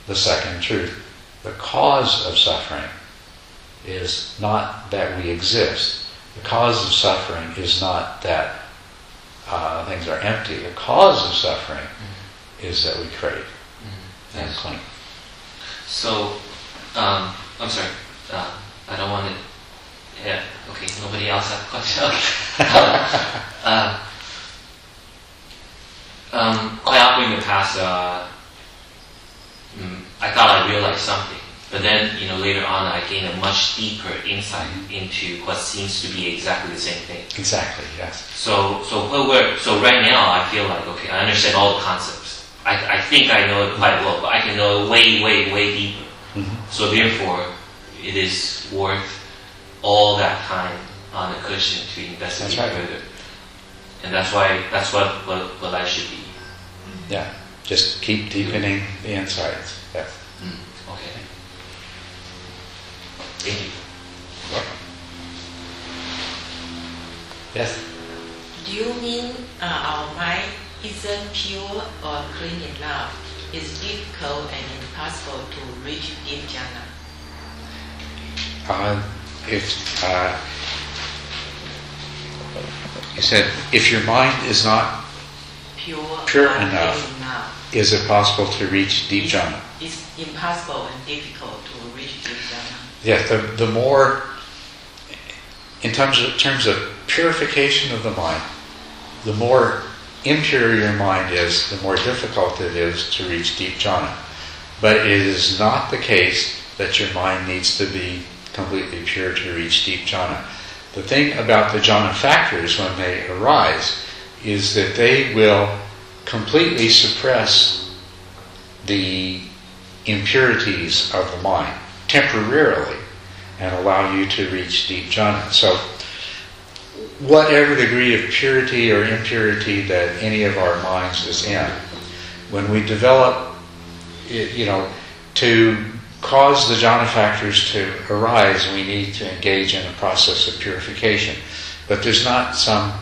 the second truth, the cause of suffering, is not that we exist. The cause of suffering is not that uh, things are empty. The cause of suffering is that we crave Mm. and cling. So, um, I'm sorry. Uh, I don't want to. Yeah. Okay. Nobody else have a question. [LAUGHS] Okay. [LAUGHS] um, um, quite often in the past, uh, mm, I thought I realized something, but then you know later on I gained a much deeper insight into what seems to be exactly the same thing. Exactly, yes. So, so what we're, so right now I feel like, okay, I understand all the concepts. I, I think I know it quite well, but I can know it way, way, way deeper. Mhm. So therefore, it is worth all that time on the cushion to investigate That's right. further. And that's why, that's what, what, what I should be. Yeah. Just keep deepening the insights. Yes. Mm, okay. Thank you. Welcome. Yes. Do you mean uh, our mind isn't pure or clean enough? It's difficult and impossible to reach deep jhana. Uh, if uh, you said if your mind is not, Pure, Pure enough. enough. is it possible to reach deep It's- jhana? It's impossible and difficult to reach deep jhana. Yes. The, the more, in terms of terms of purification of the mind, the more impure your mind is, the more difficult it is to reach deep jhana. But it is not the case that your mind needs to be completely pure to reach deep jhana. The thing about the jhana factors when they arise is that they will completely suppress the impurities of the mind temporarily and allow you to reach deep jhana. So, whatever degree of purity or impurity that any of our minds is in, when we develop, you know, to cause the jhana factors to arise, we need to engage in a process of purification. But there's not some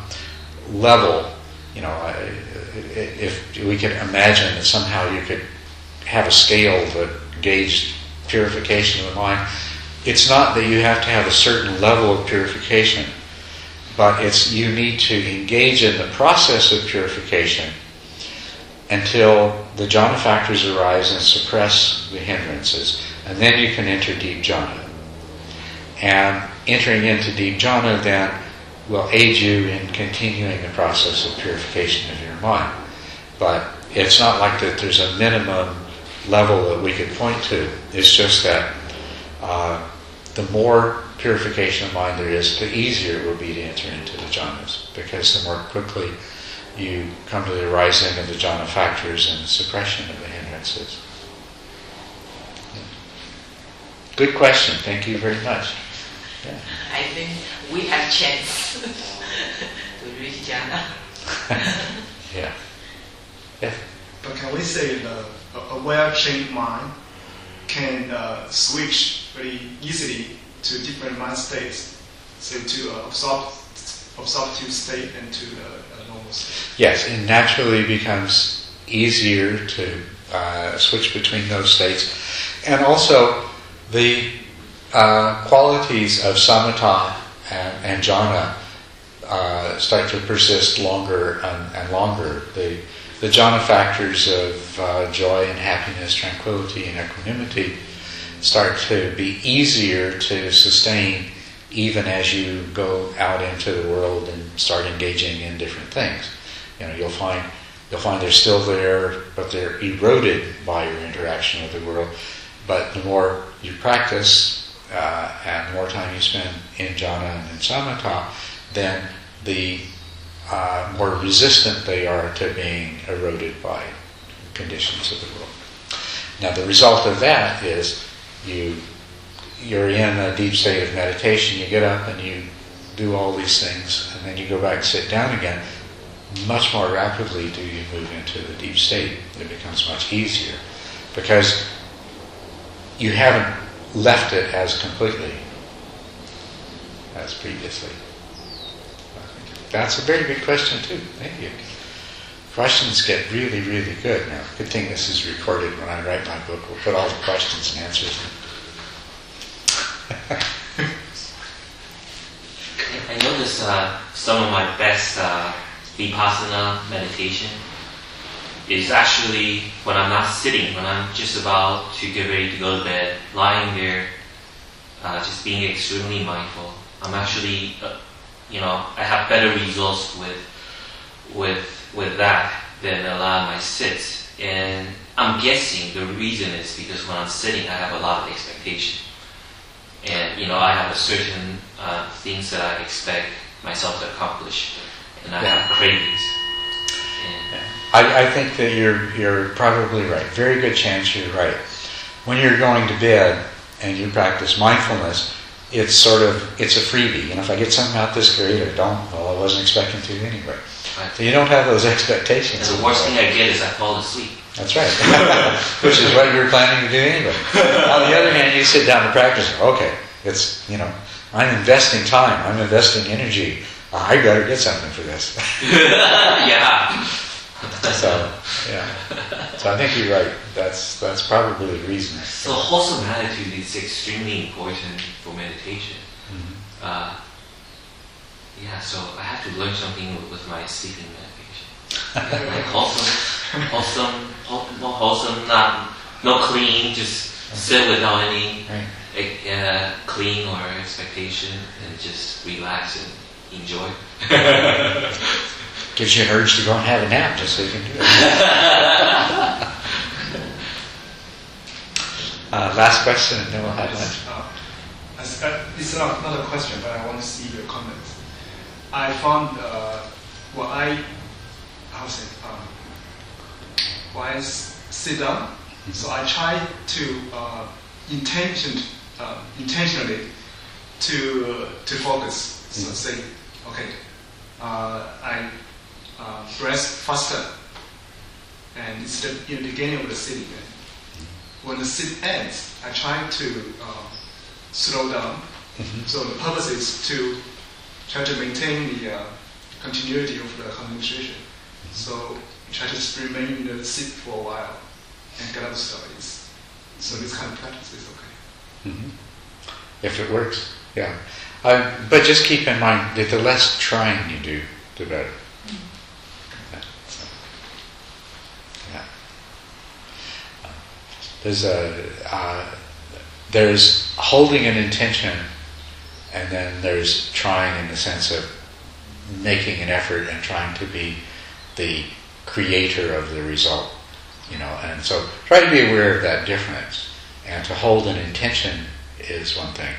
level, you know, if we could imagine that somehow you could have a scale that gauged purification of the mind, it's not that you have to have a certain level of purification, but it's you need to engage in the process of purification until the jhana factors arise and suppress the hindrances, and then you can enter deep jhana. And entering into deep jhana then will aid you in continuing the process of purification of your mind. But it's not like that there's a minimum level that we could point to. It's just that uh, the more purification of mind there is, the easier it will be to enter into the jhanas, because the more quickly you come to the arising of the jhana factors and the suppression of the hindrances. Good question. Thank you very much. Yeah. I think we have chance [LAUGHS] to reach jhana. [LAUGHS] yeah. Yeah. But can we say the a- well-trained mind can uh, switch very easily to different mind states, say to uh, absorb, absorptive state and to the uh, normal state? Yes, it naturally becomes easier to uh, switch between those states. And also, the uh, qualities of samatha and, and jhana uh, start to persist longer and, and longer. The, the jhana factors of uh, joy and happiness, tranquility and equanimity start to be easier to sustain even as you go out into the world and start engaging in different things. You know, you'll find you'll find they're still there, but they're eroded by your interaction with the world. But the more you practice uh, and the more time you spend in jhana and in samatha, then the uh, more resistant they are to being eroded by conditions of the world. Now, the result of that is you you're in a deep state of meditation. You get up and you do all these things, and then you go back and sit down again. Much more rapidly do you move into the deep state. It becomes much easier because you haven't left it as completely as previously. That's a very good question too. Thank you. Questions get really, really good now. Good thing this is recorded when I write my book. We'll put all the questions and answers. I notice uh, some of my best uh, vipassana meditation is actually when I'm not sitting, when I'm just about to get ready to go to bed, lying there, uh, just being extremely mindful. I'm actually, uh, you know, I have better results with with with that than a lot of my sits. And I'm guessing the reason is because when I'm sitting, I have a lot of expectation. And, you know, I have a certain uh, things that I expect myself to accomplish. And I Yeah. have cravings. I, I think that you're you're probably right. Very good chance you're right. When you're going to bed and you practice mindfulness, it's sort of it's a freebie. And if I get something out this great or don't, well, I wasn't expecting to anyway. Right. So you don't have those expectations. and the worst thing I get is I fall asleep. That's right. [LAUGHS] Which is what you're planning to do anyway. On the other hand, you sit down to practice. Okay, it's you know, I'm investing time. I'm investing energy. I better get something for this. [LAUGHS] [LAUGHS] yeah. So yeah. So I think you're right. That's that's probably the reason. So wholesome attitude is extremely important for meditation. Mhm. Uh, yeah, so I have to learn something with, with my sleeping meditation. [LAUGHS] like wholesome, wholesome, whole, no wholesome, not no clean, just sit without any Right. uh, clean or expectation and just relax and enjoy. [LAUGHS] Gives you an urge to go and have a nap just so you can do it. [LAUGHS] uh, last question, and then we'll have lunch. As- uh, it's not, not a question, but I want to see your comments. I found uh, when I, how say, um, when I sit down, so I try to uh, intention, uh, intentionally to to focus. So Mhm. say, okay, uh, I uh, breath faster, and it's the, in the beginning of the sitting. When the sit ends, I try to uh, slow down. Mhm. So the purpose is to try to maintain the uh, continuity of the concentration. So try to just remain in the sit for a while and get out the stories. So this kind of practice is okay. Mhm. If it works, yeah. Uh, but just keep in mind that the less trying you do, the better. Uh, There's a uh, there's holding an intention, and then there's trying in the sense of making an effort and trying to be the creator of the result, you know. And so try to be aware of that difference, and to hold an intention is one thing,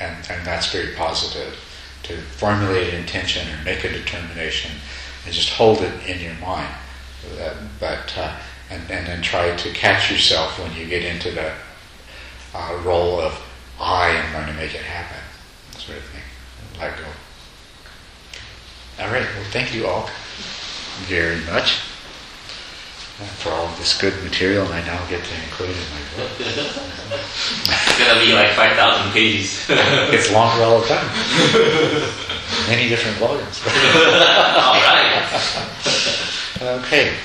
and and that's very positive. To formulate an intention or make a determination, and just hold it in your mind. Uh, but uh, and and then try to catch yourself when you get into the uh, role of I am going to make it happen, sort of thing. Let go. All right. Well, thank you all very much uh, for all of this good material, and I now get to include it in my book. It's gonna be like 5,000 pages. [LAUGHS] It's longer all the time. Many different volumes. [LAUGHS] All right. [LAUGHS] okay.